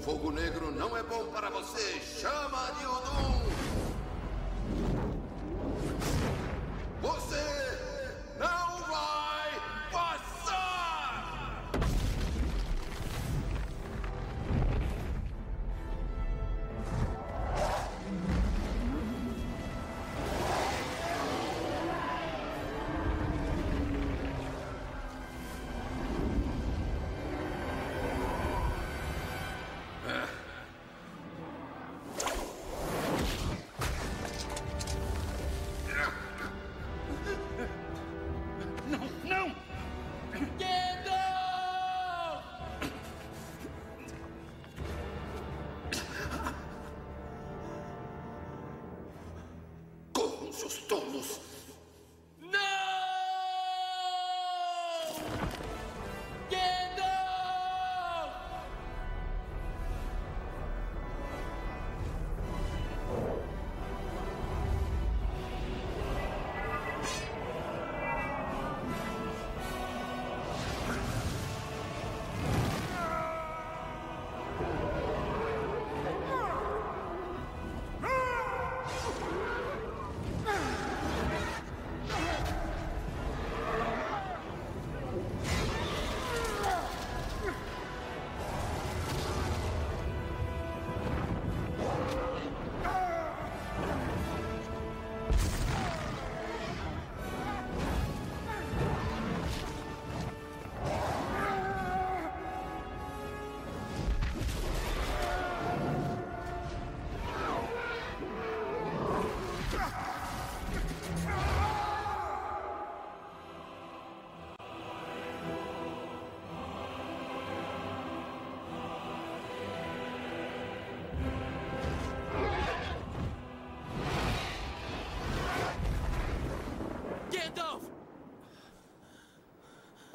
fogo negro não é bom para você, chama de Odum!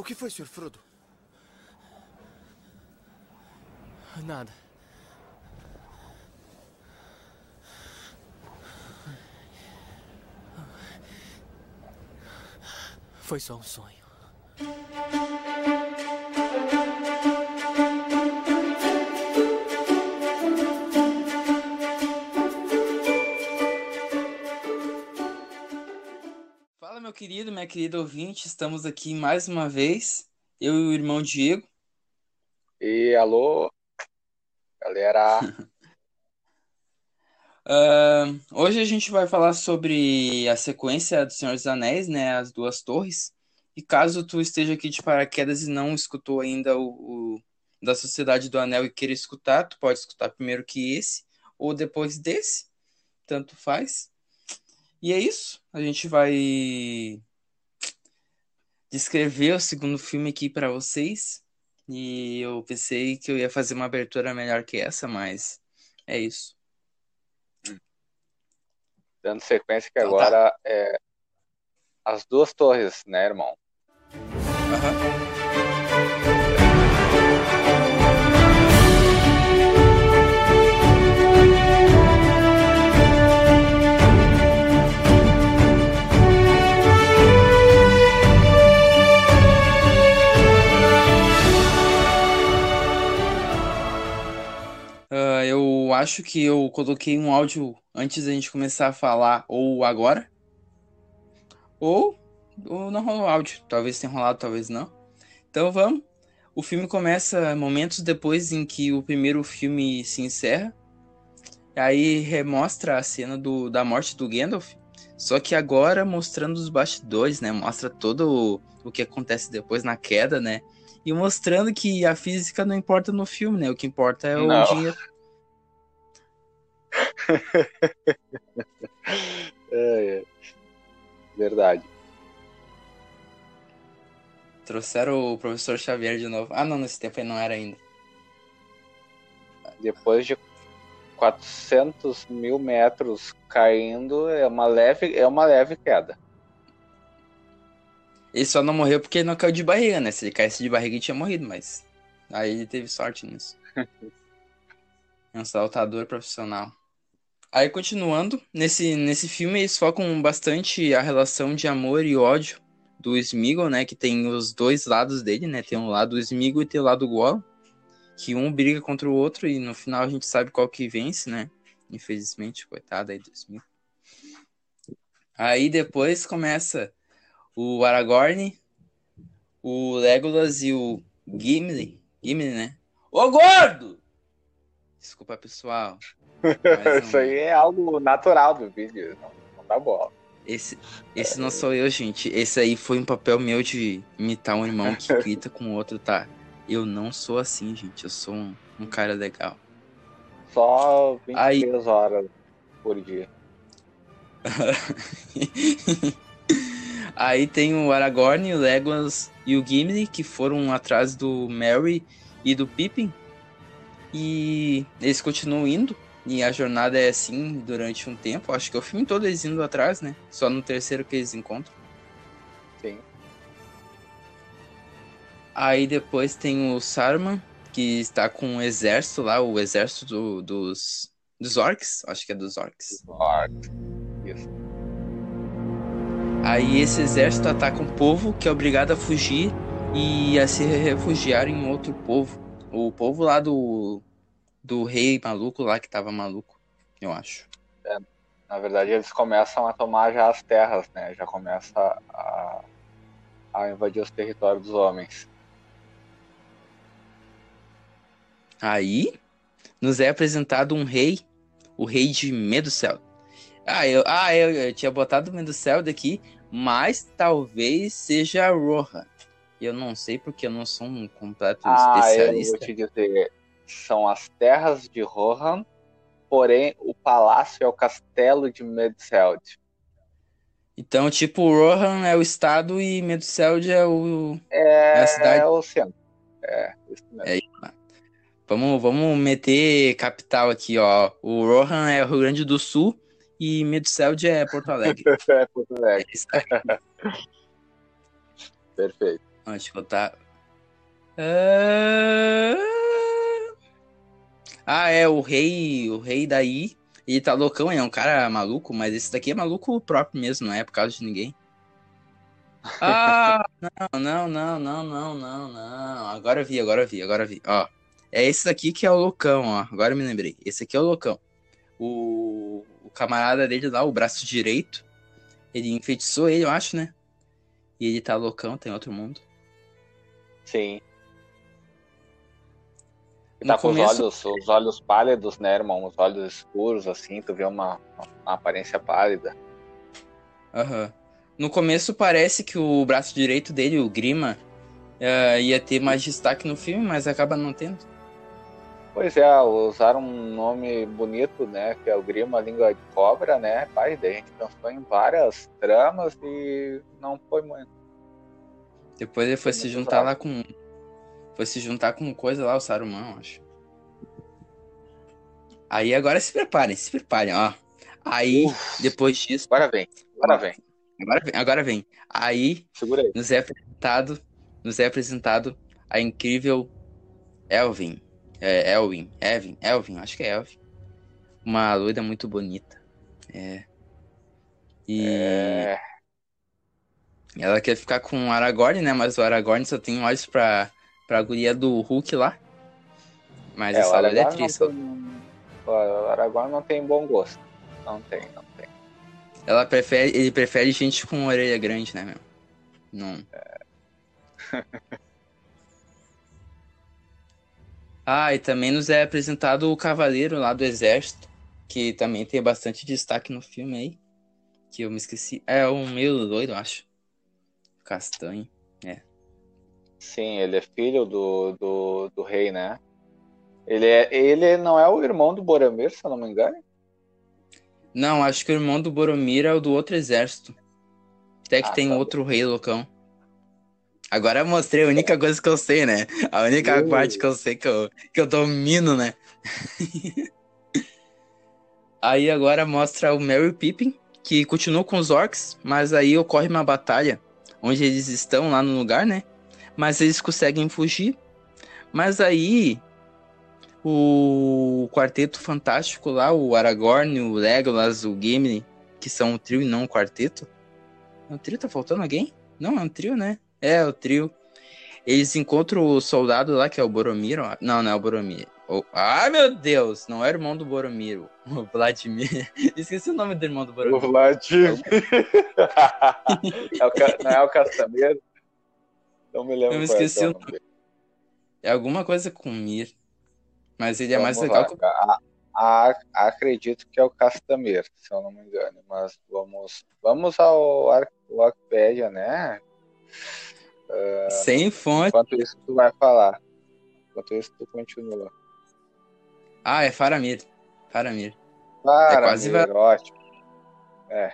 Que foi, Sr. Frodo? Nada. Foi só um sonho. Minha querida ouvinte, estamos aqui mais uma vez, eu e o irmão Diego. E alô, galera. Ah, hoje a gente vai falar sobre a sequência do Senhor dos Anéis, né, as duas torres. E caso tu esteja aqui de paraquedas e não escutou ainda o, o da Sociedade do Anel e queira escutar, tu pode escutar primeiro que esse ou depois desse, tanto faz. E é isso, a gente vai descrever o segundo filme aqui para vocês. E eu pensei que eu ia fazer uma abertura melhor que essa, mas é isso. Dando sequência que Então tá. agora é as duas torres, né, irmão? Aham. Eu acho que eu coloquei um áudio antes da gente começar a falar, ou agora, ou, ou não rolou áudio. Talvez tenha rolado, talvez não. Então vamos. O filme começa momentos depois em que o primeiro filme se encerra. Aí remostra a cena do, da morte do Gandalf. Só que agora mostrando os bastidores, né? Mostra todo o, o que acontece depois na queda, né? E mostrando que a física não importa no filme, né? O que importa é o Não. dinheiro. É, é. Verdade. Trouxeram o professor Xavier de novo. Ah, não, nesse tempo aí não era ainda. Depois de 400 mil metros caindo, é uma leve, é uma leve queda. Ele só não morreu porque ele não caiu de barriga, né? Se ele caísse de barriga, ele tinha morrido, mas. Aí ele teve sorte nisso. É um saltador profissional. Aí, continuando, nesse, nesse filme eles focam bastante a relação de amor e ódio do Smeagol, né? Que tem os dois lados dele, né? Tem o lado Smeagol e tem o lado Gollum. Que um briga contra o outro e no final a gente sabe qual que vence, né? Infelizmente, coitado aí do Smeagol. Aí depois começa o Aragorn, o Legolas e o Gimli. Gimli, né? Ô gordo! Desculpa, pessoal. Isso aí é algo natural do vídeo, não, não dá bola. Esse, esse não sou eu, gente. Esse aí foi um papel meu de imitar um irmão que grita com o outro, tá? Eu não sou assim, gente. Eu sou um, um cara legal. Só 23 Aí- horas por dia. Aí tem o Aragorn, o Legolas e o Gimli que foram atrás do Merry e do Pippin. E eles continuam indo. E a jornada é assim durante um tempo. Acho que é o filme todo eles indo atrás, né? Só no terceiro que eles encontram. Sim. Aí depois tem o Saruman, que está com o exército lá, o exército do- dos, dos orcs. Acho que é dos orcs. Orcs. Isso. Aí esse exército ataca um povo que é obrigado a fugir e a se refugiar em outro povo. O povo lá do, do rei maluco lá que tava maluco, eu acho. Na verdade, eles começam a tomar já as terras, né? Já começa a, a invadir os territórios dos homens. Aí nos é apresentado um rei, o rei de Medusel. Ah, eu, ah, eu, eu tinha botado o Medusel daqui, mas talvez seja Rohan. Eu não sei porque eu não sou um completo Ah, eu especialista. vou te dizer. São as terras de Rohan, porém o palácio é o castelo de Medceld. Então, tipo, Rohan é o estado e Meduseld é o. É, É a cidade. é o centro. É, isso mesmo. É Vamos, vamos meter capital aqui, ó. O Rohan é o Rio Grande do Sul e Meduseld é Porto Alegre. É, Porto Alegre. Aí. Perfeito. Deixa eu botar. Ah, Ah, é o rei, o rei daí. Ele tá loucão, ele é um cara maluco, mas esse daqui é maluco próprio mesmo, não é por causa de ninguém. Ah, não, não, não, não, não, não, não. Agora vi, agora vi, agora vi. Ó, é esse daqui que é o loucão, ó. Agora eu me lembrei. Esse aqui é o loucão. O, o camarada dele lá, o braço direito, ele enfeitiçou ele, eu acho, né? E ele tá loucão, tem outro mundo. Sim. Tá com os olhos, os olhos pálidos, né, irmão? Os olhos escuros, assim, tu vê uma, uma aparência pálida. Aham. No começo parece que o braço direito dele, o Grima, eh, ia ter mais destaque no filme, mas acaba não tendo. Pois é, usaram um nome bonito, né? Que é o Grima Língua de Cobra, né? Pai, daí a gente pensou em várias tramas e não foi muito. Depois ele foi Foi se juntar lá com. Foi se juntar com coisa lá, o Saruman, acho. Aí agora se preparem, se preparem, ó. Aí, depois disso. Agora vem, agora vem. Agora vem, agora vem. Aí aí. nos é apresentado. Nos é apresentado a incrível Elvin. É, Elvin. Evin. Elvin, acho que é Elvin. Uma loira muito bonita. É. E É, ela quer ficar com o Aragorn, né? Mas o Aragorn só tem olhos pra, pra guria do Hulk lá. Mas é, o essa é triste. tem- o Aragorn não tem bom gosto. Não tem, não tem. Ela prefere, ele prefere gente com orelha grande, né, meu? Não. ah, e também nos é apresentado o cavaleiro lá do exército, que também tem bastante destaque no filme aí. Que eu me esqueci. É um meio loiro, eu acho. Castanho. Sim, ele é filho do, do, do rei, né? Ele, é, ele não é o irmão do Boromir, se eu não me engano. Não, acho que o irmão do Boromir é o do outro exército. Até que Ah, tem tá outro rei loucão. Agora eu mostrei a única coisa que eu sei, né? A única Uh. parte que eu sei que eu, que eu domino, né? aí agora mostra o Merry Pippin, que continua com os orcs, mas aí ocorre uma batalha onde eles estão lá no lugar, né? Mas eles conseguem fugir. Mas aí o quarteto fantástico lá, o Aragorn, o Legolas, o Gimli, que são um trio e não um quarteto. É um trio? Tá faltando alguém? Não, é um trio, né? É, o trio. Eles encontram o soldado lá, que é o Boromir. ó. Não, não é o Boromir. O... Ah, meu Deus! Não é o irmão do Boromir, o Vladimir. Esqueci o nome do irmão do O Boromir. Vladimir. é o, Ca- não é o Castaneiro? Não me lembro Eu me é esqueci que é o nome. É alguma coisa com Mir. Mas ele é mais Vamos legal lá. que A- a- acredito que é o Castamir, se eu não me engano. Mas vamos, vamos ao Ar- Wikipedia, né? Sem fonte. Enquanto isso, tu vai falar. Enquanto isso, tu continua. Ah, é Faramir. Faramir. Para, quase Mir, ótimo. É.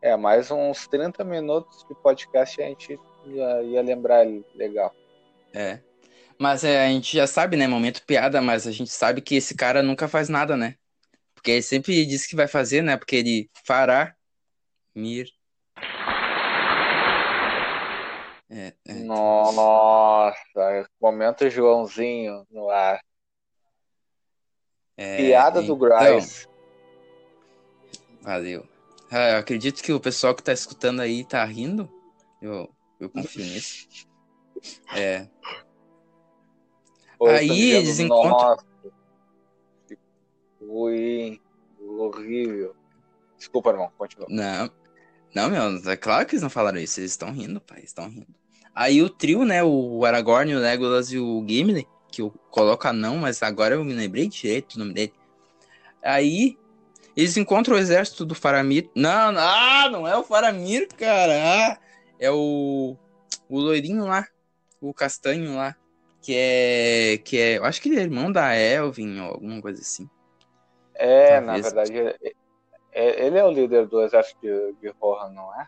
É, mais uns 30 minutos de podcast a gente ia, ia lembrar legal. É. Mas é, a gente já sabe, né? Momento piada, mas a gente sabe que esse cara nunca faz nada, né? Porque ele sempre diz que vai fazer, né? Porque ele fará. Mir. É, é. Nossa, momento Joãozinho no ar. É, Piada do então, Grice. Valeu. Ah, eu acredito que o pessoal que tá escutando aí tá rindo. Eu, eu confio nisso. É. Pô, aí dizendo, eles encontram- ruim, horrível. Desculpa, irmão, continua. Não, não, meu, é claro que eles não falaram isso, eles estão rindo, pai, eles estão rindo. Aí o trio, né, o Aragorn, o Legolas e o Gimli, que eu coloco anão, mas agora eu me lembrei direito do nome dele. Aí eles encontram o exército do Faramir. Não, não, ah, não é o Faramir, cara. Ah, é o o loirinho lá, o castanho lá, que é que é, eu acho que ele é irmão da Elvin ou alguma coisa assim. É, Talvez. na verdade, é- é- ele é o líder do exército de, de Rohan, não é?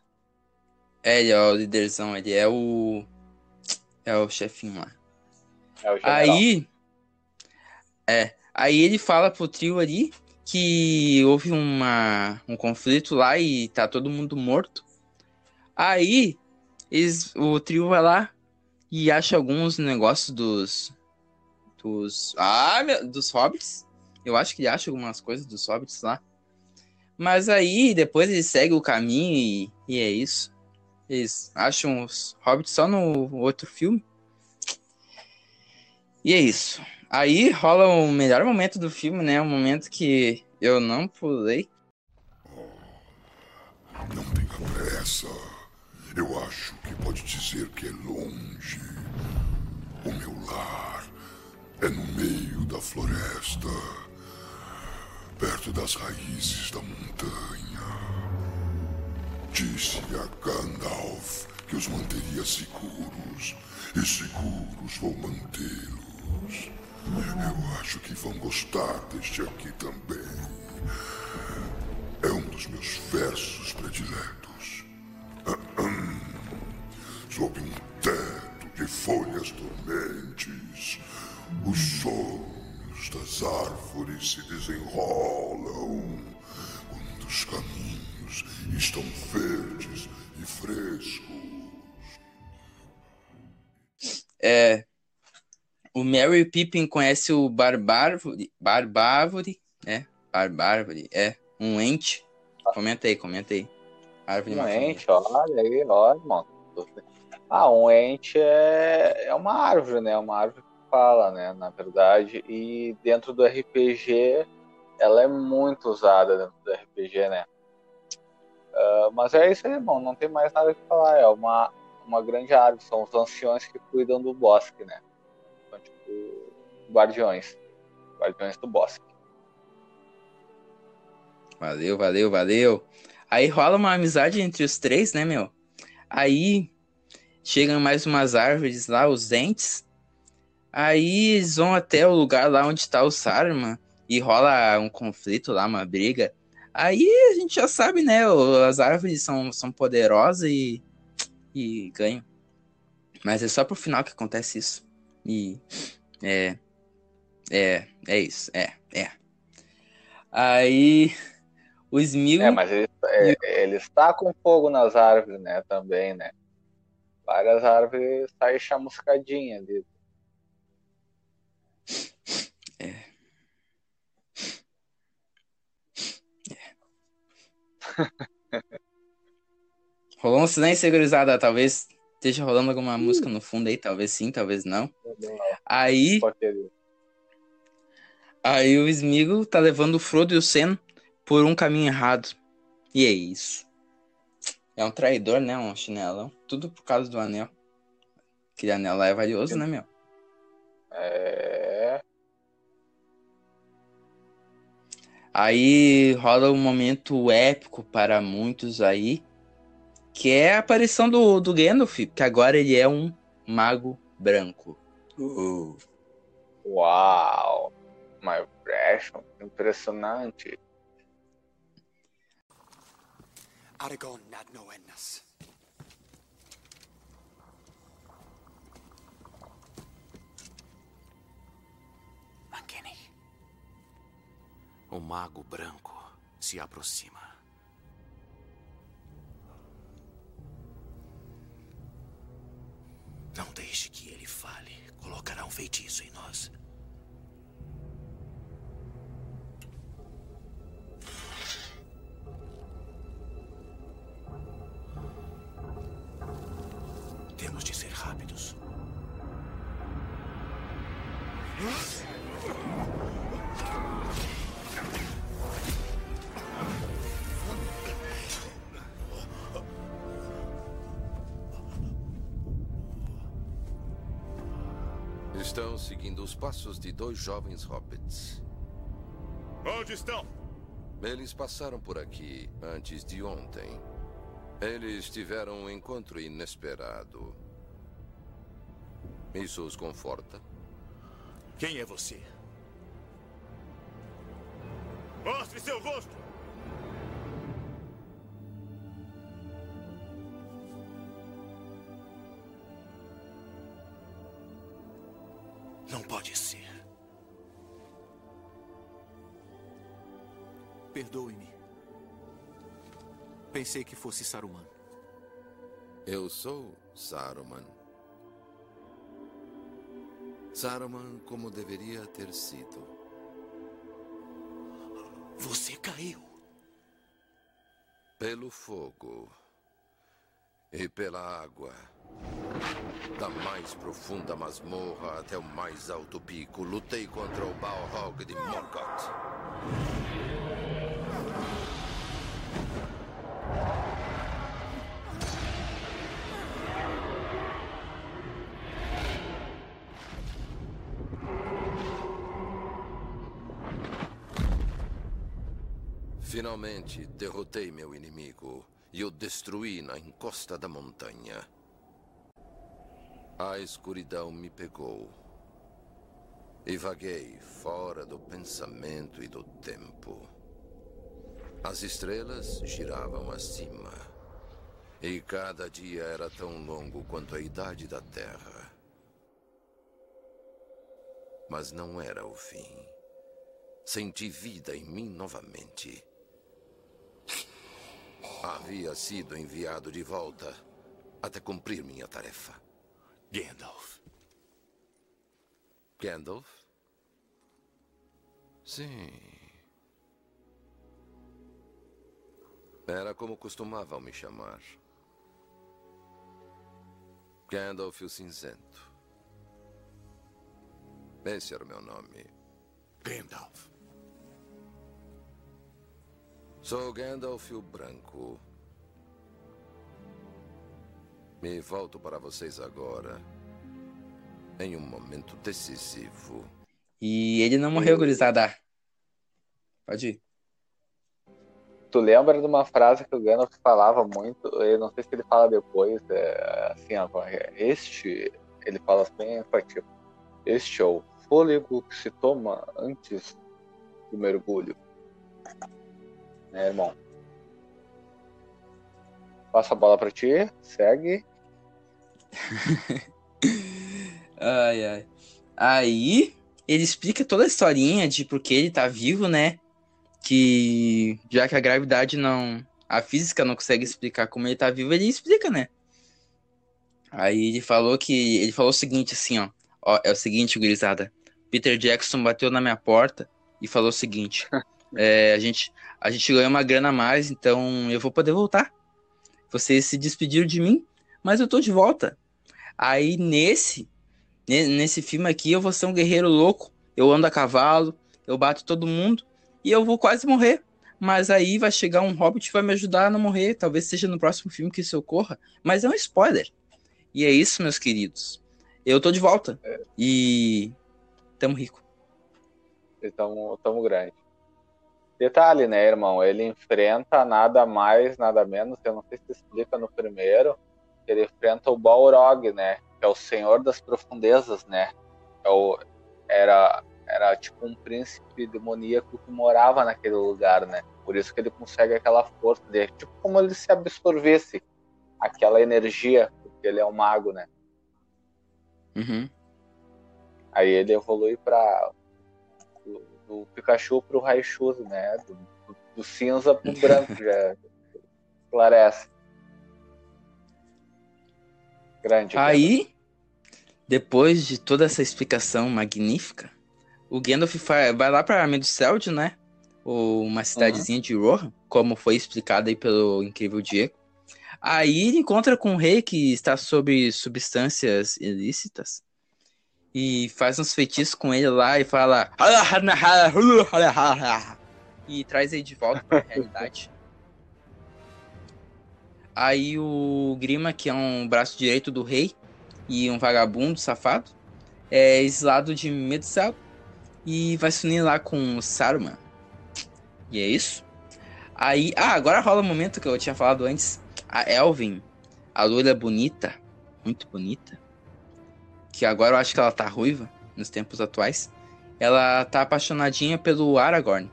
É, ele é o líderzão, ele é o é o chefinho lá. É o general. Aí. É. Aí ele fala pro trio ali que houve uma, um conflito lá e tá todo mundo morto. Aí eles, o trio vai lá e acha alguns negócios dos. Dos. Ah, meu, dos hobbits. Eu acho que ele acha algumas coisas dos hobbits lá. Mas aí depois ele segue o caminho e, e é isso. Eles acham os hobbits só no outro filme. E é isso. Aí rola o melhor momento do filme, né? Um momento que eu não pulei. Não tenha pressa. Eu acho que pode dizer que é longe. O meu lar é no meio da floresta, perto das raízes da montanha. Disse a Gandalf que os manteria seguros, e seguros vou mantê-los. Eu acho que vão gostar deste aqui também. É um dos meus versos prediletos. Sob um teto de folhas dormentes, os sonhos das árvores se desenrolam quando os caminhos estão verdes e frescos. É. O Merry Pippin conhece o Barbárvore. Barbárvore, né? Barbárvore, é. Um ente. Comenta aí, comenta aí. Árvore Um ente, olha aí, olha, irmão. Ah, um ente é, é uma árvore, né? Uma árvore que fala, né? Na verdade. E dentro do RPG, ela é muito usada dentro do RPG, né? Ah, mas é isso aí, irmão. Não tem mais nada que falar. É uma, uma grande árvore. São os anciões que cuidam do bosque, né? São tipo guardiões. Guardiões do bosque. Valeu, valeu, valeu. Aí rola uma amizade entre os três, né, meu? Aí chegam mais umas árvores lá, os dentes. Aí eles vão até o lugar lá onde tá o Saruman e rola um conflito lá, uma briga. Aí a gente já sabe, né? As árvores são, são poderosas e, e ganham. Mas é só pro final que acontece isso. E é. É, é isso, é, é. Aí o Smil. É, mas ele, tá, é, ele está com fogo nas árvores, né? Também, né? Várias árvores saem chamuscadinhas ali. É. é. Rolou um silêncio, segurizado, Talvez esteja rolando alguma música no fundo aí, talvez sim, talvez não. Aí. Aí o Smigo tá levando o Frodo e o Sen por um caminho errado. E é isso. É um traidor, né? Um chinelão. Tudo por causa do anel. Aquele anel lá é valioso, né, meu? É. Aí rola um momento épico para muitos aí, que é a aparição do, do Gandalf, que agora ele é um mago branco. Uh. Uau! My impression. Impressionante. Aragorn nad no ennas. Mankeni. O mago branco se aproxima. Não deixe que ele fale. Colocará um feitiço em nós. Passos de dois jovens hobbits. Onde estão? Eles passaram por aqui antes de ontem. Eles tiveram um encontro inesperado. Isso os conforta? Quem é você? Mostre seu rosto! Pode ser. Perdoe-me. Pensei que fosse Saruman. Eu sou Saruman. Saruman como deveria ter sido. Você caiu. Pelo fogo e pela água. Da mais profunda masmorra até o mais alto pico, lutei contra o Balrog de Morgoth. Finalmente derrotei meu inimigo e o destruí na encosta da montanha. A escuridão me pegou. E vaguei fora do pensamento e do tempo. As estrelas giravam acima. E cada dia era tão longo quanto a idade da Terra. Mas não era o fim. Senti vida em mim novamente. Havia sido enviado de volta até cumprir minha tarefa. Gandalf. Gandalf? Sim. Era como costumavam me chamar. Gandalf o Cinzento. Esse era o meu nome. Gandalf. Sou Gandalf o Branco. Me volto para vocês agora. Em um momento decisivo. E ele não morreu, gurizada. Pode ir. Tu lembra de uma frase que o Gandalf falava muito? Eu não sei se ele fala depois, é, assim, ó, este, ele fala assim, enfativo. Este é o fôlego que se toma antes do mergulho. Né, irmão? Passa a bola pra ti, segue. Ai, ai. Aí, ele explica toda a historinha de por que ele tá vivo, né? Que já que a gravidade não. A física não consegue explicar como ele tá vivo, ele explica, né? Aí ele falou que. Ele falou o seguinte, assim, ó. ó é o seguinte, gurizada. Peter Jackson bateu na minha porta e falou o seguinte: É, a, gente, a gente ganhou uma grana a mais, então eu vou poder voltar. Vocês se despediram de mim, mas eu tô de volta. Aí nesse, nesse filme aqui, eu vou ser um guerreiro louco. Eu ando a cavalo, eu bato todo mundo e eu vou quase morrer. Mas aí vai chegar um hobbit e vai me ajudar a não morrer. Talvez seja no próximo filme que isso ocorra. Mas é um spoiler. E é isso, meus queridos. Eu tô de volta. E. Tamo rico. Tamo, tamo grande. Detalhe, né, irmão? Ele enfrenta nada mais, nada menos. Eu não sei se explica no primeiro. Ele enfrenta o Balrog, né? Que é o Senhor das Profundezas, né? É o, era era tipo um príncipe demoníaco que morava naquele lugar, né? Por isso que ele consegue aquela força dele, tipo como ele se absorvesse aquela energia, porque ele é um mago, né? Uhum. Aí ele evolui para do, do, Pikachu pro Raichu, né? Do, do, do cinza pro branco, já esclarece. Grande. Aí, depois de toda essa explicação magnífica, o Gandalf vai lá pra Meduseld, né? Ou uma cidadezinha uhum. de Rohan, como foi explicado aí pelo incrível Diego. Aí ele encontra com um rei que está sob substâncias ilícitas e faz uns feitiços com ele lá e fala e traz ele de volta para a realidade. Aí o Grima, que é um braço direito do rei e um vagabundo safado, é exilado de Meduseld e vai se unir lá com Saruman. E é isso. Aí, ah, agora rola o um momento que eu tinha falado antes. A Elvin, a loira bonita, muito bonita, que agora eu acho que ela tá ruiva nos tempos atuais. Ela tá apaixonadinha pelo Aragorn.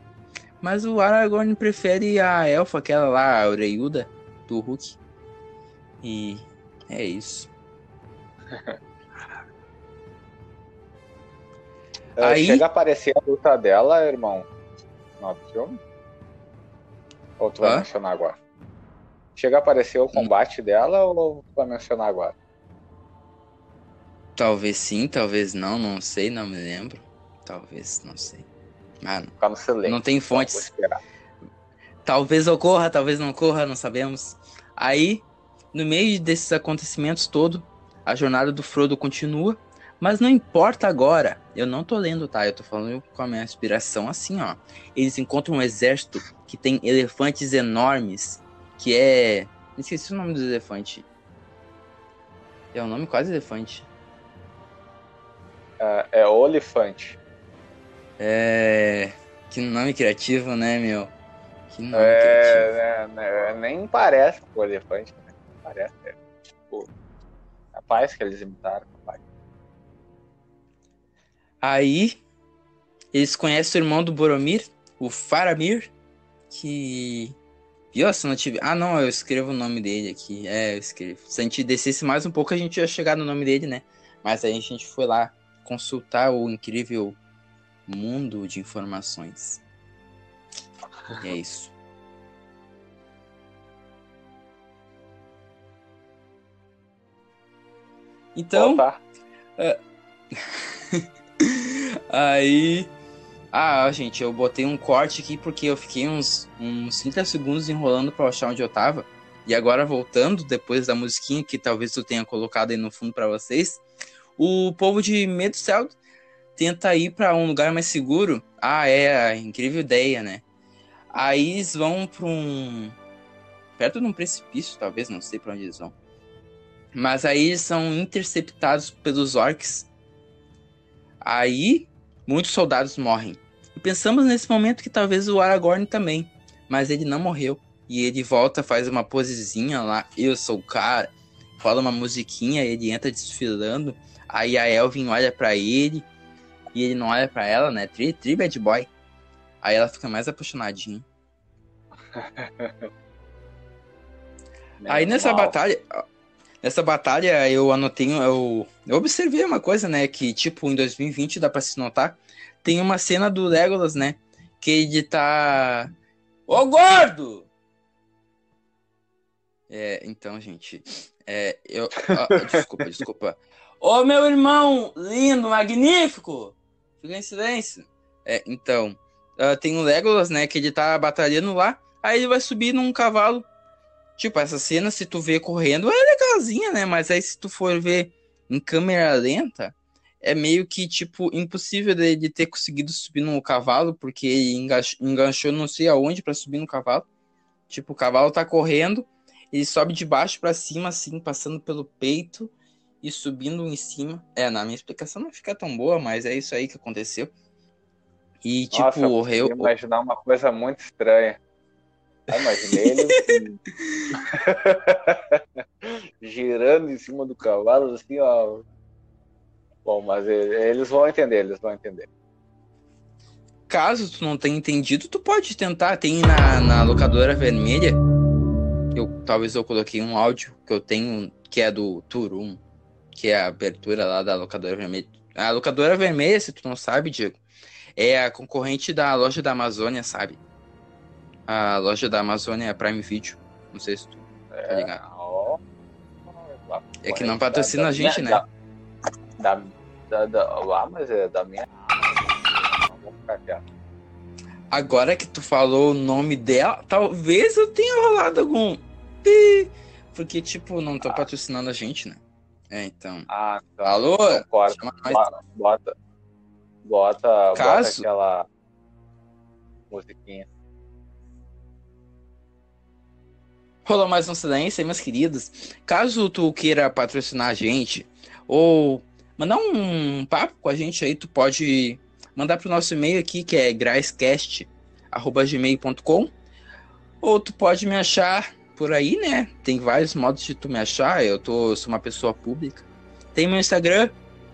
Mas o Aragorn prefere a elfa, aquela lá, a Oreiuda, do Hulk. E é isso. É, Aí... Chega a aparecer a luta dela, irmão, no filme? Ou tu vai Hã? mencionar agora? Chega a aparecer o combate dela ou tu vai mencionar agora? Talvez sim, talvez não, não sei, não me lembro. Talvez, não sei. Mano, não tem fontes. Talvez ocorra, talvez não ocorra, não sabemos. Aí, no meio desses acontecimentos todo, a jornada do Frodo continua mas não importa agora. Eu não tô lendo, tá? Eu tô falando com a minha inspiração assim, ó. Eles encontram um exército que tem elefantes enormes, que é. Esqueci o nome do elefante. É um nome quase elefante. É, é Olifante. É. Que nome criativo, né, meu? Que nome é. Né, né, nem parece com o elefante, né? Parece. É, tipo, rapaz que eles imitaram, rapaz. Aí eles conhecem o irmão do Boromir, o Faramir, que. Nossa, não tive. Ah, não, eu escrevo o nome dele aqui. É, eu escrevo. Se a gente descesse mais um pouco, a gente ia chegar no nome dele, né? Mas aí a gente foi lá consultar o incrível mundo de informações. E é isso. Então. Uh... Aí. Ah, gente, eu botei um corte aqui porque eu fiquei uns, uns 30 segundos enrolando pra achar onde eu tava. E agora voltando, depois da musiquinha que talvez eu tenha colocado aí no fundo para vocês. O povo de Medcel tenta ir para um lugar mais seguro. Ah, é, a incrível ideia, né? Aí eles vão pra um. perto de um precipício, talvez, não sei para onde eles vão. Mas aí eles são interceptados pelos orcs Aí, muitos soldados morrem. E pensamos nesse momento que talvez o Aragorn também, mas ele não morreu. E ele volta, faz uma posezinha lá, eu sou o cara, rola uma musiquinha, ele entra desfilando. Aí a Elvin olha para ele e ele não olha para ela, né? Tri, tri bad boy. Aí ela fica mais apaixonadinha. Aí nessa batalha, Nessa batalha eu anotei, eu, eu observei uma coisa, né? Que, tipo, em 2020 dá pra se notar. Tem uma cena do Legolas, né? Que ele tá. Ô gordo! É, então, gente. É, eu. desculpa, desculpa. Ô meu irmão lindo, magnífico! Fica em silêncio. É, então, ah, tem o Legolas, né? Que ele tá batalhando lá. Aí ele vai subir num cavalo. Tipo, essa cena, se tu vê correndo, é legalzinha, né? Mas aí se tu for ver em câmera lenta, é meio que, tipo, impossível dele ter conseguido subir no cavalo, porque ele enganch- enganchou não sei aonde pra subir no cavalo. Tipo, o cavalo tá correndo, ele sobe de baixo pra cima, assim, passando pelo peito e subindo em cima. É, na minha explicação não fica tão boa, mas é isso aí que aconteceu. E, tipo, Nossa, eu consegui imaginar uma coisa muito estranha. Eu imaginei ele girando em cima do cavalo, assim, ó. Bom, mas eles vão entender, eles vão entender. Caso tu não tenha entendido, tu pode tentar. Tem na, na locadora vermelha. Eu, talvez eu coloquei um áudio que eu tenho, que é do Turum, que é a abertura lá da locadora vermelha. A locadora vermelha, se tu não sabe, Diego, é a concorrente da loja da Amazônia, sabe? A loja da Amazônia é a Prime Video. Não sei se tu tá ligado. Ó, É que não patrocina a gente, né? Da, da, da, da, ah, mas é da minha. Agora que tu falou o nome dela, talvez eu tenha rolado algum. Porque, tipo, não tô patrocinando a gente, né? É, então. Ah, então. Alô? então. Bota, bota, Caso- bota aquela musiquinha. Rolou mais um silêncio meus queridos. Caso tu queira patrocinar a gente ou mandar um papo com a gente aí, tu pode mandar pro nosso e-mail aqui, que é graiscast.gmail.com ou tu pode me achar por aí, né? Tem vários modos de tu me achar. Eu tô, sou uma pessoa pública. Tem meu Instagram,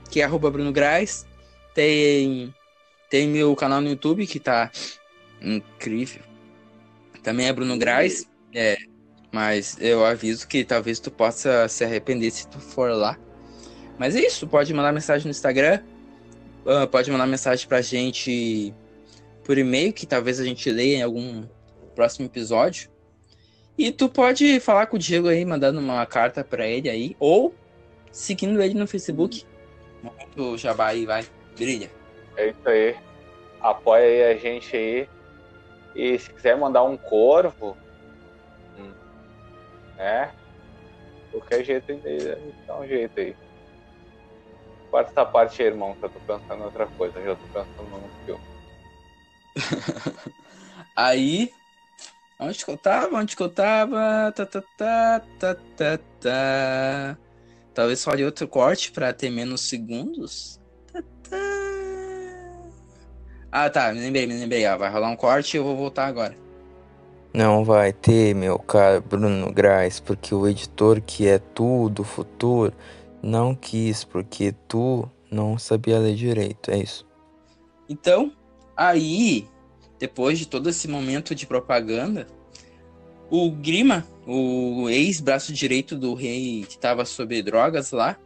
que é arroba Bruno Graz. Tem, tem meu canal no YouTube, que tá incrível. Também é Bruno Graz. É, mas eu aviso que talvez tu possa se arrepender se tu for lá. Mas é isso, pode mandar mensagem no Instagram, ah, pode mandar mensagem pra gente por e-mail, que talvez a gente leia em algum próximo episódio. E tu pode falar com o Diego aí, mandando uma carta pra ele aí, ou seguindo ele no Facebook. Momento jabá aí, vai, brilha. É isso aí. Apoia aí a gente aí. E se quiser mandar um corvo, hum, né? Qualquer jeito aí, dá um jeito aí. Corta essa parte aí, irmão, que eu tô pensando em outra coisa. Já tô pensando num filme. Aí. Onde que eu tava? Onde que eu tava? Tá, tá, tá, tá, tá, tá. Talvez fale outro corte pra ter menos segundos. Ah, tá. Me lembrei, me lembrei. Ó, vai rolar um corte e eu vou voltar agora. Não vai ter, meu caro Bruno Graz, porque o editor que é tu do futuro não quis, porque tu não sabia ler direito, é isso. Então, aí, depois de todo esse momento de propaganda, o Grima, o ex-braço direito do rei que estava sob drogas lá,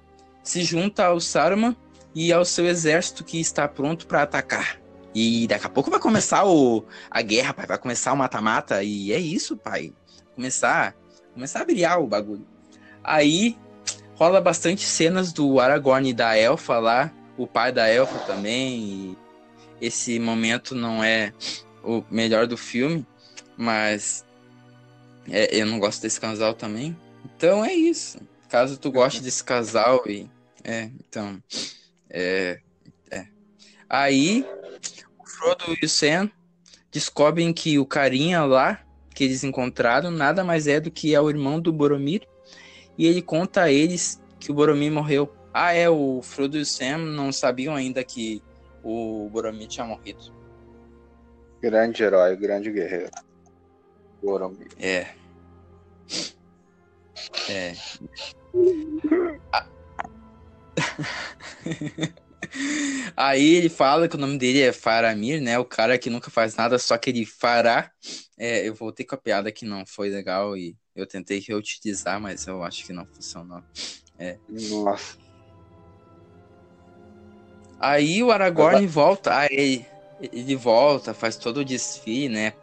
se junta ao Saruman e ao seu exército que está pronto para atacar. E daqui a pouco vai começar o, a guerra, pai. Vai começar o mata-mata. E é isso, pai. Começar, começar a brilhar o bagulho. Aí rola bastante cenas do Aragorn e da Elfa lá, o pai da Elfa também. Esse momento não é o melhor do filme, mas é, eu não gosto desse casal também. Então é isso. Caso tu goste desse casal e é, então é, é. Aí o Frodo e o Sam descobrem que o carinha lá que eles encontraram nada mais é do que é o irmão do Boromir e ele conta a eles que o Boromir morreu. Ah, é, o Frodo e o Sam não sabiam ainda que o Boromir tinha morrido. Grande herói, grande guerreiro. Boromir. É. É. Ah. Aí ele fala que o nome dele é Faramir, né? O cara que nunca faz nada, só que ele fará. É, eu voltei com a piada que não foi legal e eu tentei reutilizar, mas eu acho que não funcionou. Nossa. Aí o Aragorn volta, aí ele, ele volta, faz todo o desfile, né?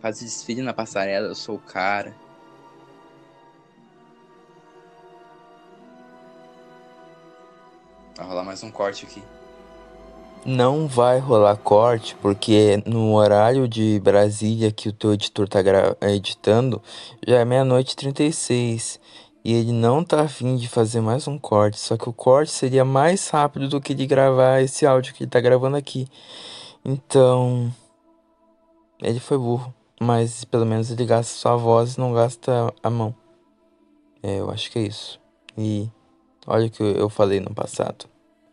Faz o desfile na passarela, eu sou o cara. Vai rolar mais um corte aqui. Não vai rolar corte, porque no horário de Brasília que o teu editor tá editando, já é meia-noite e 36. E ele não tá afim de fazer mais um corte. Só que o corte seria mais rápido do que de gravar esse áudio que ele tá gravando aqui. Então. Ele foi burro. Mas pelo menos ele gasta só a voz e não gasta a mão. É, eu acho que é isso. E olha o que eu falei no passado.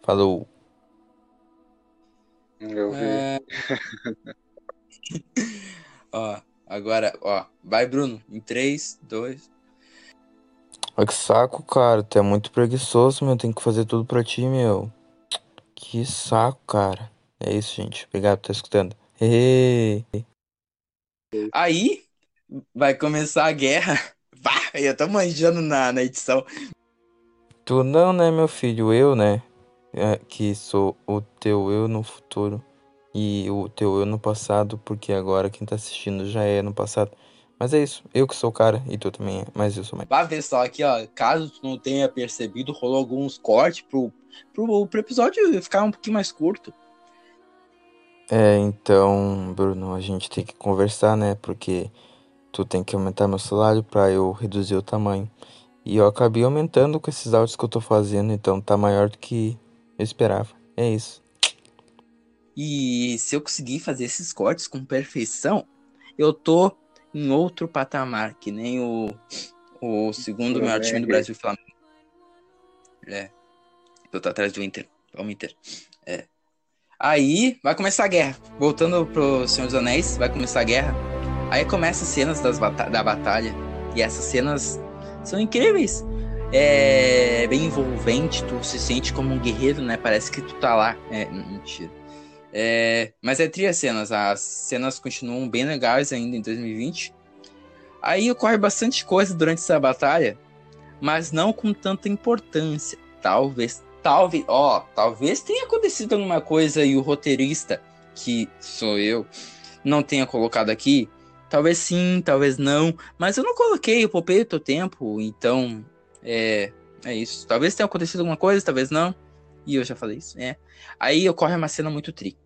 Falou. Eu vi. É... ó, agora, ó. Vai, Bruno. Em 3, 2. Olha que saco, cara. Tu é muito preguiçoso, meu. Tem que fazer tudo pra ti, meu. Que saco, cara. É isso, gente. Obrigado por estar escutando. Ei. Aí vai começar a guerra. Bah, eu tô manjando na, na edição. Tu não, né, meu filho? Eu, né? É, que sou o teu eu no futuro. E o teu eu no passado, porque agora quem tá assistindo já é no passado. Mas é isso. Eu que sou o cara e tu também é. Mas eu sou mais. Vá ver só aqui, ó. Caso tu não tenha percebido, rolou alguns cortes pro, pro, pro episódio ficar um pouquinho mais curto. É, então, Bruno, a gente tem que conversar, né? Porque tu tem que aumentar meu salário pra eu reduzir o tamanho. E eu acabei aumentando com esses áudios que eu tô fazendo, então tá maior do que eu esperava. É isso. E se eu conseguir fazer esses cortes com perfeição, eu tô em outro patamar, que nem o, o segundo maior time do Brasil, Flamengo. É. Eu tô atrás do Inter. Vamos Inter. É. Aí vai começar a guerra. Voltando pro Senhor dos Anéis, vai começar a guerra. Aí começa as cenas das bata da batalha. E essas cenas são incríveis. É bem envolvente, tu se sente como um guerreiro, né? Parece que tu tá lá. É, mentira. É, mas é tri as cenas. As cenas continuam bem legais ainda em 2020. Aí ocorre bastante coisa durante essa batalha, mas não com tanta importância. Talvez, talvez, ó, talvez tenha acontecido alguma coisa e o roteirista, que sou eu, não tenha colocado aqui. Talvez sim, talvez não, mas eu não coloquei, eu poupei o teu tempo, então é, é isso. Talvez tenha acontecido alguma coisa, talvez não. E eu já falei isso, é. Aí ocorre uma cena muito tri,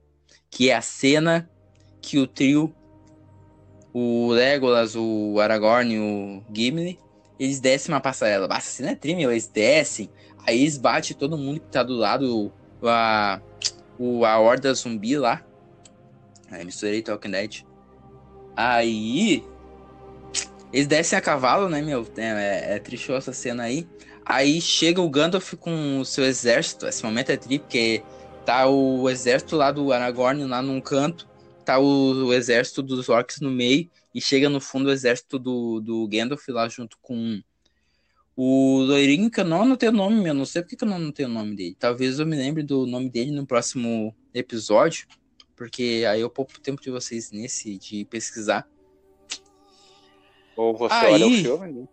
que é a cena que o trio o Legolas, o Aragorn e o Gimli, eles descem uma passarela. Basta cena é tri, meu, eles descem, aí eles batem todo mundo que tá do lado, a, a horda zumbi lá. Aí misturei Talking Dead. Aí. Eles descem a cavalo, né, meu? É, é triste essa cena aí. Aí chega o Gandalf com o seu exército. Esse momento é tri, porque tá o exército lá do Aragorn lá num canto. Tá o, o exército dos orcs no meio. E chega no fundo o exército do, do Gandalf lá junto com o loirinho, que eu não anotei o nome, meu. Não sei porque que eu não anotei o nome dele. Talvez eu me lembre do nome dele no próximo episódio. Porque aí eu poupo o tempo de vocês nesse de pesquisar. Ou você Aí- olha o filme, né?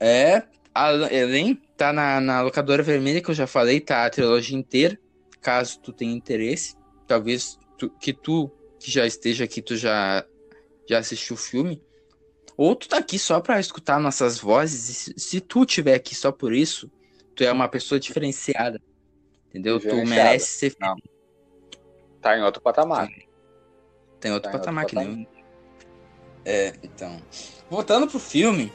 É, além, tá na, na locadora vermelha que eu já falei, tá a trilogia inteira. Caso tu tenha interesse, talvez tu- que tu que já esteja aqui, tu já, já assistiu o filme. Ou tu tá aqui só pra escutar nossas vozes. E se, se tu tiver aqui só por isso, tu é uma pessoa diferenciada. Entendeu? Tu merece ser Não. Tá em outro patamar. Tem outro Tá em outro patamar que patamar. nem. É, então. Voltando pro filme,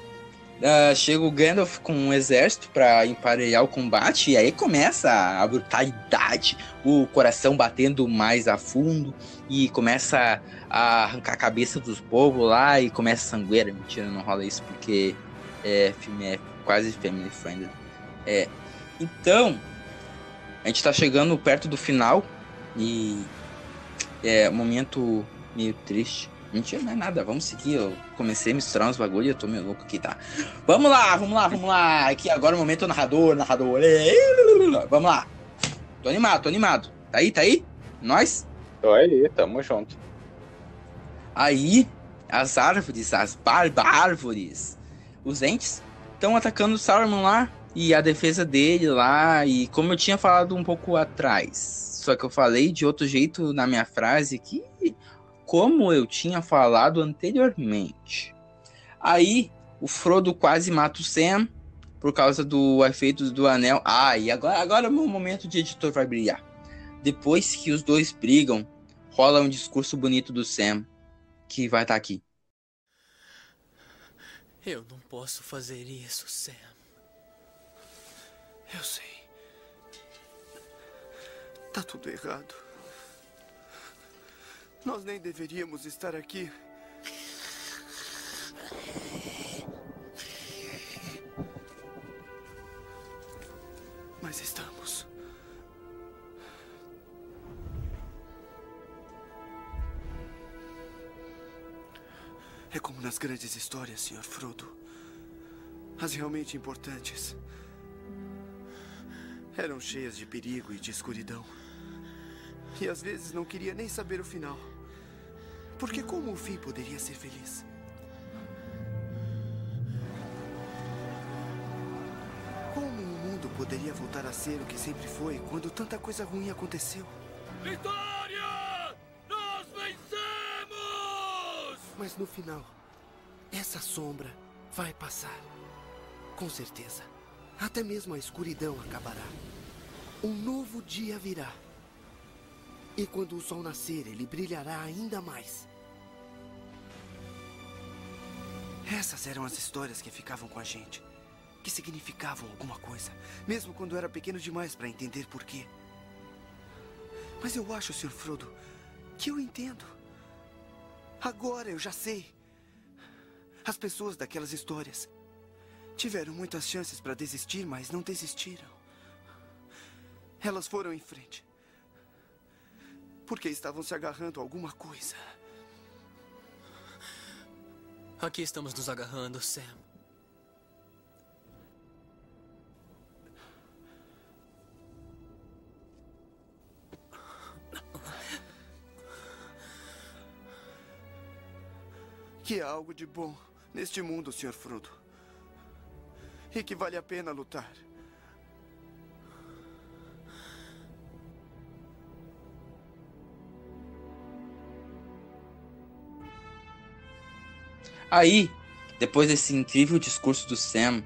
ah, chega o Gandalf com um exército pra emparelhar o combate, e aí começa a brutalidade, o coração batendo mais a fundo, e começa a arrancar a cabeça dos povos lá, e começa a sangueira. Mentira, não rola isso, porque é, filme é quase family friendly. É. Então, a gente tá chegando perto do final, e é um momento meio triste. Mentira, não é nada, vamos seguir. Eu comecei a misturar uns bagulho e eu tô meio louco aqui, tá? Vamos lá, vamos lá, vamos lá. Aqui agora o momento narrador, narrador. Vamos lá. Tô animado, tô animado. Tá aí, tá aí? Nós? Tô aí, tamo junto. Aí, as árvores, as barbárvores, os entes, estão atacando o Saruman lá e a defesa dele lá. E como eu tinha falado um pouco atrás, só que eu falei de outro jeito na minha frase que, como eu tinha falado anteriormente. Aí, o Frodo quase mata o Sam por causa do efeito do anel. Ah, e agora, agora o meu momento de editor vai brilhar. depois que os dois brigam, rola um discurso bonito do Sam, que vai estar aqui. Eu não posso fazer isso, Sam. Eu sei. Tá tudo errado. Nós nem deveríamos estar aqui. Mas estamos. É como nas grandes histórias, Sr. Frodo. As realmente importantes eram cheias de perigo e de escuridão. E às vezes não queria nem saber o final. Porque como o fim poderia ser feliz? Como o mundo poderia voltar a ser o que sempre foi quando tanta coisa ruim aconteceu? Vitória! Nós vencemos! Mas no final, essa sombra vai passar. Com certeza. Até mesmo a escuridão acabará. Um novo dia virá. E quando o sol nascer, ele brilhará ainda mais. Essas eram as histórias que ficavam com a gente. Que significavam alguma coisa. Mesmo quando era pequeno demais para entender por quê. Mas eu acho, Sr. Frodo, que eu entendo. Agora eu já sei. As pessoas daquelas histórias tiveram muitas chances para desistir, mas não desistiram. Elas foram em frente. Porque estavam se agarrando a alguma coisa. Aqui estamos nos agarrando, Sam. Que há algo de bom neste mundo, Sr. Frodo. E que vale a pena lutar. Aí, depois desse incrível discurso do Sam,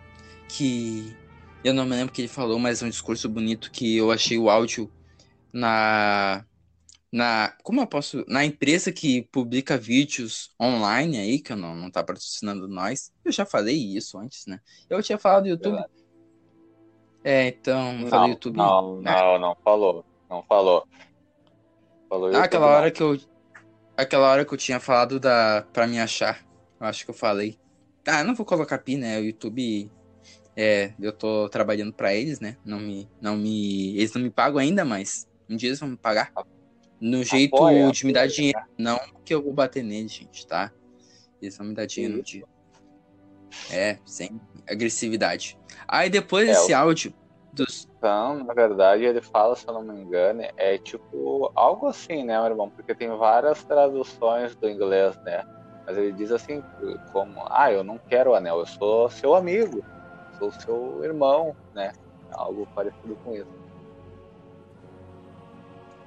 que eu não me lembro o que ele falou, mas é um discurso bonito que eu achei o áudio na na como eu posso na empresa que publica vídeos online aí que eu não não tá patrocinando nós. Eu já falei isso antes né? Eu tinha falado do YouTube. É então Não, falei YouTube. não, não, não falou. Não falou. Falou Ah, aquela hora que eu aquela hora que eu tinha falado da para me achar eu acho que eu falei. Ah não vou colocar pi né? O YouTube é eu tô trabalhando pra eles né? Não me não me eles não me pagam ainda mas um dia eles vão me pagar. No jeito Apoia, de me dar apoia, dinheiro não que eu vou bater neles gente tá? Eles vão me dar dinheiro no dia. É sem agressividade. Aí depois É, desse o- áudio dos Então, na verdade, ele fala, se eu não me engano, é tipo algo assim, né, meu irmão? Porque tem várias traduções do inglês, né? Mas ele diz assim, como, ah, eu não quero o anel, eu sou seu amigo, sou seu irmão, né? Algo parecido com isso.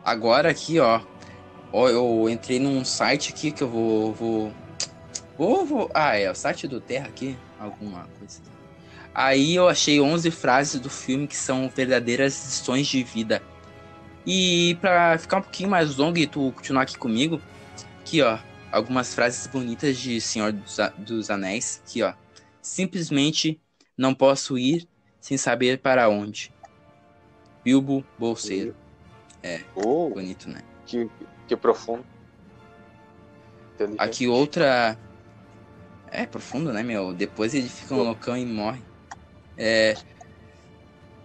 Agora aqui, ó. Ó, eu entrei num site aqui que eu vou. Vou. Vou. vou- Ah, é o site do Terra aqui. Alguma coisa. Aí eu achei 11 frases do filme que são verdadeiras lições de vida. E pra ficar um pouquinho mais longo e tu continuar aqui comigo, aqui ó, algumas frases bonitas de Senhor dos, dos Anéis, aqui ó. Simplesmente não posso ir sem saber para onde. Bilbo Bolseiro. Uh, Bonito, né? que, que profundo. Aqui outra. É profundo, né, meu? Depois ele fica um loucão e morre. É.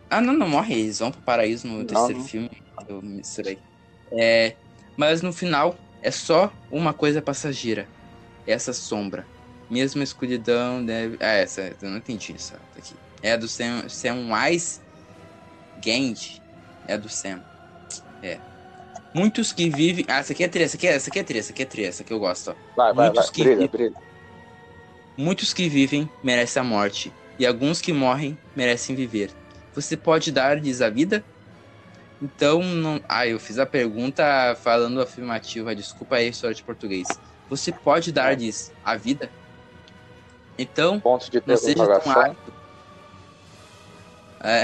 Ah, não, não morre. Eles vão pro paraíso no Não, terceiro não. filme. Eu misturei. É. Mas no final é só uma coisa passageira. Essa sombra. Mesmo a escuridão deve. Ah, essa. Eu não entendi essa daqui. É a do Sam, Sam Wise Gand. É do Sam. É. Muitos que vivem. Ah, essa aqui é tri, essa aqui é, essa aqui é tri, essa aqui é tri, essa aqui eu gosto, ó. Vai, vai, vai. muitos que- Brilha, brilha. Muitos que vivem merecem a morte, e alguns que morrem merecem viver. Você pode dar-lhes a vida? Então, não... ah, eu fiz a pergunta falando afirmativa, desculpa aí, história de português. Você pode dar-lhes a vida? Então, Ponto de não seja tão ávido. É.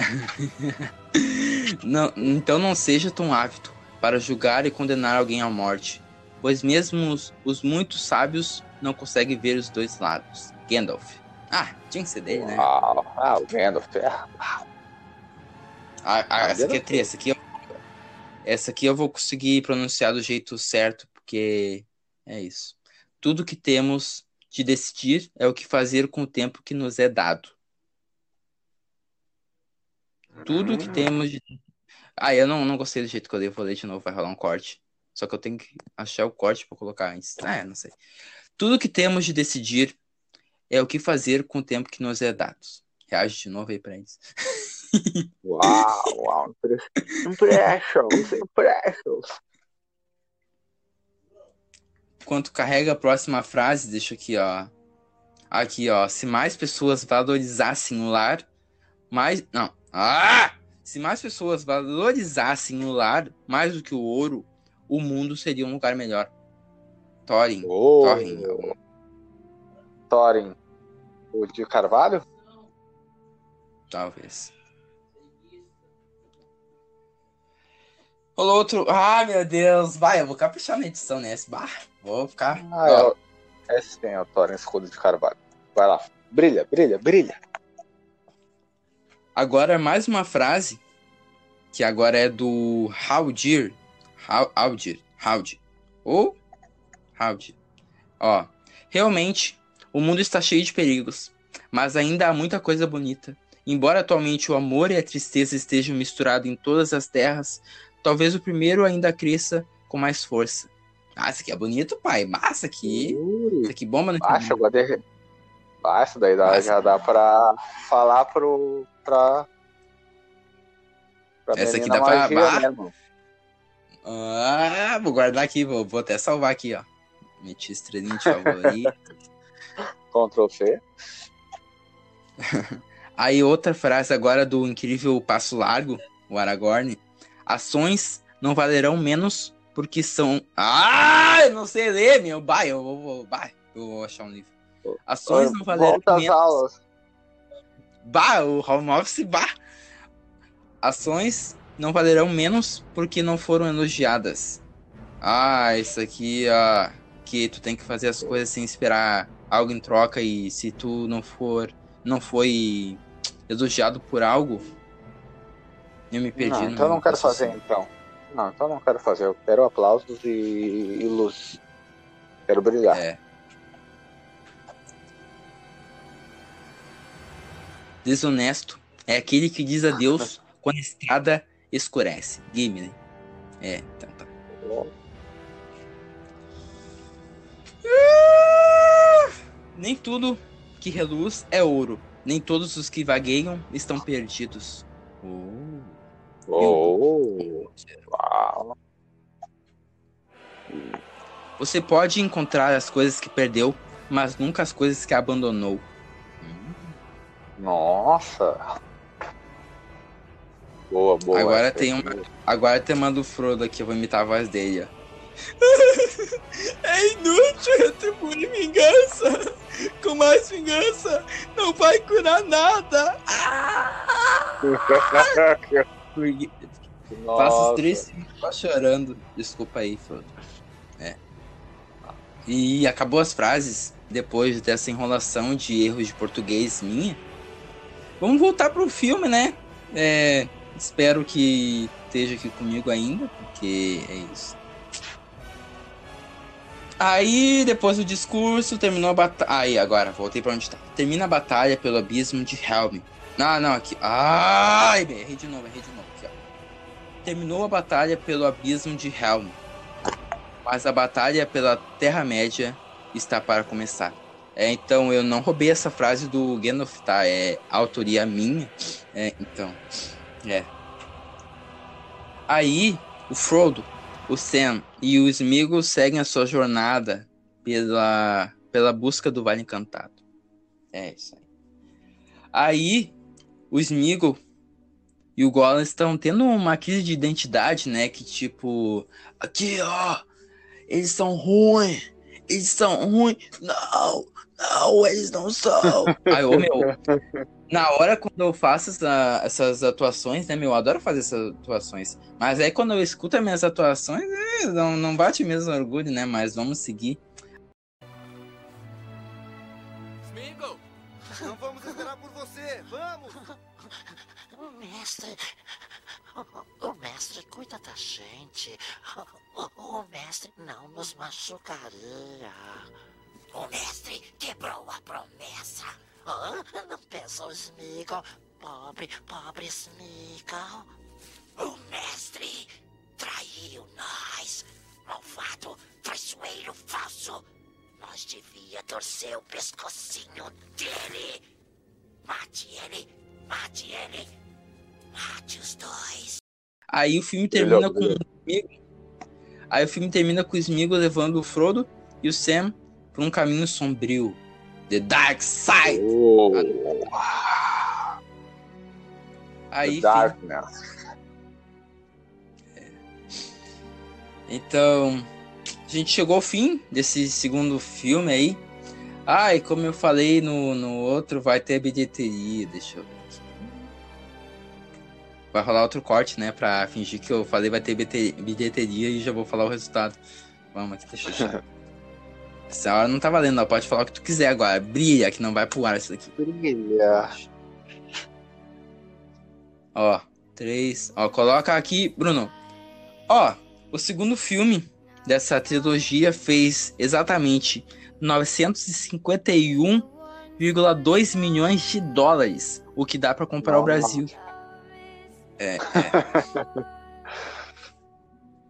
não, então não seja tão ávido. para julgar e condenar alguém à morte, pois mesmo os, os muito sábios não conseguem ver os dois lados. Gandalf. Ah, tinha que ser dele, né? Uau. Ah, o Gandalf. É. Ah, ah, essa aqui é tri, essa aqui eu... Essa aqui eu vou conseguir pronunciar do jeito certo, porque é isso. Tudo que temos de decidir é o que fazer com o tempo que nos é dado. Tudo que temos de. Ah, eu não, não gostei do jeito que eu dei, vou ler de novo, vai rolar um corte. Só que eu tenho que achar o corte pra colocar antes. Ah, não sei. Tudo que temos de decidir é o que fazer com o tempo que nos é dado. Reage de novo aí pra eles. Uau, uau. Impressions, impressions. Enquanto carrega a próxima frase, deixa aqui, ó. Aqui, ó. Se mais pessoas valorizassem o lar, mais. Não. Ah! Se mais pessoas valorizassem o lar mais do que o ouro, o mundo seria um lugar melhor. Thorin. Oh. Thorin. Thorin. O de Carvalho? Talvez. Rolou outro. Ah, meu Deus. Vai, eu vou caprichar na edição nesse. Bah, vou ficar. Ah, é, o- esse tem o Thorin Escudo de Carvalho. Vai lá. Brilha, brilha, brilha. Agora mais uma frase que agora é do Haldir. Hal- Haldir. Haldir. Ou Haldir. Ó, realmente o mundo está cheio de perigos, mas ainda há muita coisa bonita. Embora atualmente o amor e a tristeza estejam misturados em todas as terras, talvez o primeiro ainda cresça com mais força. Ah, isso aqui é bonito, pai. Massa aqui. Isso aqui bomba no Ah, chegou a derreter. Ah, isso daí dá- já dá pra falar pro. pra. pra Essa aqui dá pra- bah. né? Ah, vou guardar aqui, vou, vou até salvar aqui, ó. Meti estrelinha de favorito. Ctrl C. Aí outra frase agora do incrível Passo Largo, o Aragorn. Ações não valerão menos porque são... Ah, eu não sei ler, meu. Bah, eu vou, bah, eu vou achar um livro. Ações não valerão Volta menos... aulas. Bah, o home office, bah. Ações não valerão menos porque não foram elogiadas. Ah, isso aqui, ó, que tu tem que fazer as coisas sem esperar algo em troca e se tu não for, não foi elogiado por algo, eu me perdi. Não, no então não quero fazer raciocínio. então. Não, então não quero fazer. Eu quero aplausos e, e luz. Quero brilhar. É. Desonesto é aquele que diz adeus quando a estrada escurece. Gimli. É, então tá. Nem tudo que reluz é ouro. Nem todos os que vagueiam estão perdidos. Oh. Oh, uau. Você pode encontrar as coisas que perdeu, mas nunca as coisas que abandonou. Nossa. Boa, boa. Agora tem uma- Agora tem uma do Frodo aqui, eu vou imitar a voz dele, ó. É inútil retribuir vingança. Com mais vingança, não vai curar nada. Porque Faço os três chorando. Desculpa aí, Frodo. É. E acabou as frases depois dessa enrolação de erros de português minha. Vamos voltar pro filme, né? É, espero que esteja aqui comigo ainda, porque é isso. Aí, depois do discurso, terminou a batalha. Aí, agora, voltei pra onde tá. Termina a batalha pelo abismo de Helm. Não, não, aqui. Ai, errei de novo, errei de novo. Terminou a batalha pelo abismo de Helm. Mas a batalha pela Terra-média está para começar. É, então, eu não roubei essa frase do Gandalf, tá? É autoria minha. É, então, é. Aí, o Frodo, o Sam e o Sméagol seguem a sua jornada pela, pela busca do Vale Encantado. É isso aí. Aí, o Sméagol e o Gollum estão tendo uma crise de identidade, né? Que tipo, aqui ó, eles são ruins, eles são ruins, não, Não, eles não são. Aí, ô, meu, na hora quando eu faço essa- essas atuações, né, meu, eu adoro fazer essas atuações. Mas aí quando eu escuto as minhas atuações, é, não, não bate mesmo orgulho, né? Mas vamos seguir. Smeagol! Não vamos mestre. O, mestre cuida da gente. O, mestre não nos machucaria. O mestre quebrou a promessa. Ah, não pensou Smeagol. Pobre, pobre Smeagol. O mestre traiu nós. Malvado, traiçoeiro falso. Nós devia torcer o pescocinho dele. Mate ele, mate ele, mate os dois. Aí o filme termina com o Smeagol. Aí o filme termina com o Smeagol levando o Frodo e o Sam por um caminho sombrio. The Dark Side. Oh, Aí, Darkness. Então, a gente chegou ao fim desse segundo filme aí. Ah, e como eu falei no, no outro, vai ter bilheteria. Deixa eu ver. Vai rolar outro corte, né? Pra fingir que eu falei vai ter bilhete- bilheteria e já vou falar o resultado. Vamos aqui, deixa eu achar. Essa hora não tá valendo, não. Pode falar o que tu quiser agora. Brilha, que não vai pro ar isso daqui. Brilha. Ó, três. Ó, coloca aqui, Bruno. Ó, o segundo filme dessa trilogia fez exatamente 951,2 milhões de dólares, o que dá pra comprar o. Brasil. É,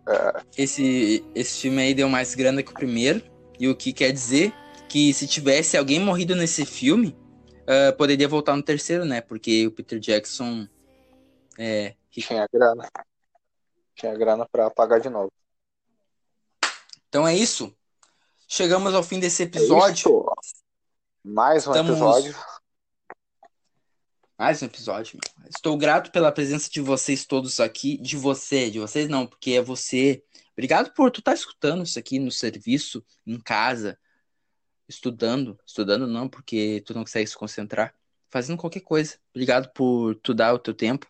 é. Esse, esse filme aí deu mais grana que o primeiro, e o que quer dizer que se tivesse alguém morrido nesse filme, ah, poderia voltar no terceiro, né? Porque o Peter Jackson é. Tinha grana. Tinha grana pra pagar de novo. Então é isso. Chegamos ao fim desse episódio. É. Mais um Estamos- episódio. Mais um episódio. meu. Estou grato pela presença de vocês todos aqui. De você, de vocês não, porque é você. Obrigado por tu estar escutando isso aqui no serviço, em casa, estudando. Estudando não, porque tu não consegue se concentrar. Fazendo qualquer coisa. Obrigado por tu dar o teu tempo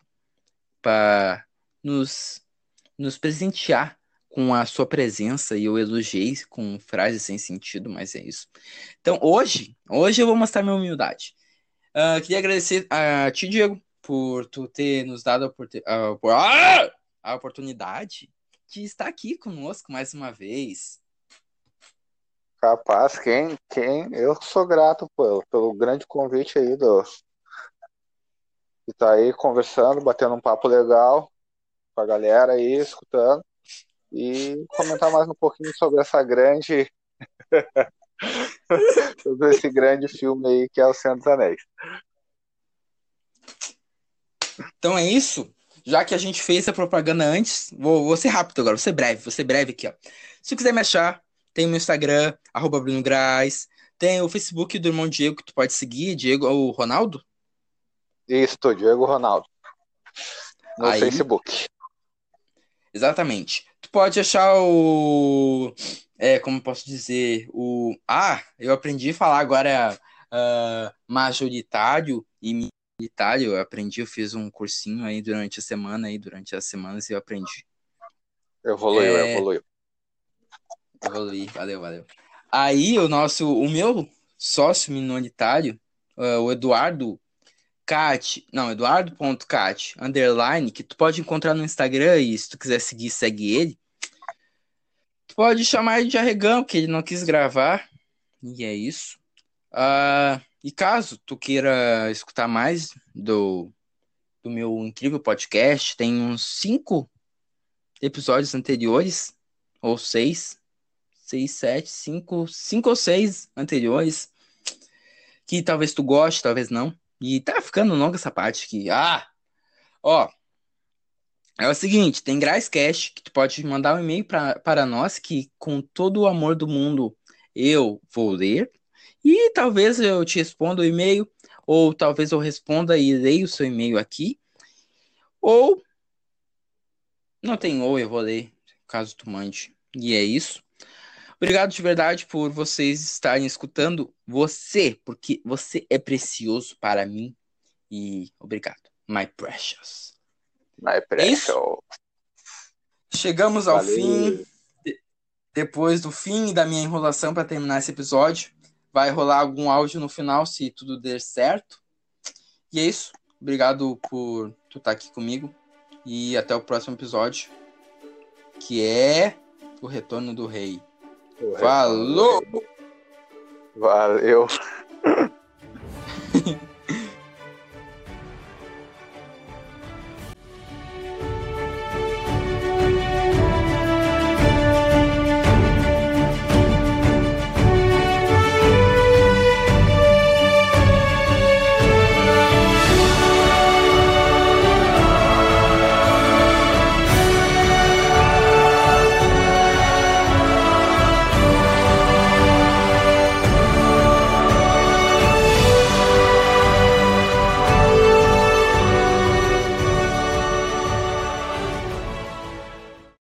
para nos, nos presentear com a sua presença e eu elogiei com frases sem sentido, mas é isso. Então, hoje, hoje eu vou mostrar minha humildade. Ah, queria agradecer a ti, Diego, por tu ter nos dado a, oportu- a opor- Ah! a oportunidade de estar aqui conosco mais uma vez. Capaz, quem, quem, eu sou grato pelo, grande convite aí do estar aí conversando, batendo um papo legal com a galera aí, escutando e comentar mais um pouquinho sobre essa grande sobre esse grande filme aí que é o Senhor dos Anéis. Então é isso. Já que a gente fez a propaganda antes, vou, vou ser rápido agora, vou ser breve, vou ser breve aqui, ó. Se quiser me achar, tem o meu Instagram, arroba Bruno Graz, tem o Facebook do irmão Diego que tu pode seguir, Diego, o Ronaldo. Isso, Diego Ronaldo. No Aí. Facebook. Exatamente. Pode achar o. É, como posso dizer? O. Ah, eu aprendi a falar agora ah, majoritário e minoritário. Eu aprendi, eu fiz um cursinho aí durante a semana, aí durante as semanas eu aprendi. Evoluiu, É. evoluiu. Evoluí, valeu, valeu. Aí o nosso, o meu sócio minoritário, ah, o Eduardo Cat, não, Eduardo.cat, underline, que tu pode encontrar no Instagram e se tu quiser seguir, segue ele. Pode chamar ele de arregão, porque ele não quis gravar. E é isso. Ah, e caso tu queira escutar mais do, do meu incrível podcast, tem uns cinco episódios anteriores, ou seis, seis, sete, cinco, cinco ou seis anteriores, que talvez tu goste, talvez não. E tá ficando longa essa parte aqui. Ah! Ó, é o seguinte, tem Graiscast, que tu pode mandar um e-mail para nós, que com todo o amor do mundo eu vou ler. E talvez eu te responda o e-mail, ou talvez eu responda e leia o seu e-mail aqui. Ou não tem ou, eu vou ler, caso tu mande. E é isso. Obrigado de verdade por vocês estarem escutando. Você, porque você é precioso para mim. E obrigado, my precious. My É precious. Chegamos ao Valeu. fim. De- Depois do fim da minha enrolação para terminar esse episódio, vai rolar algum áudio no final, se tudo der certo. E é isso. Obrigado por tu estar aqui comigo. E até o próximo episódio, que é o Retorno do Rei. Falou! Valeu.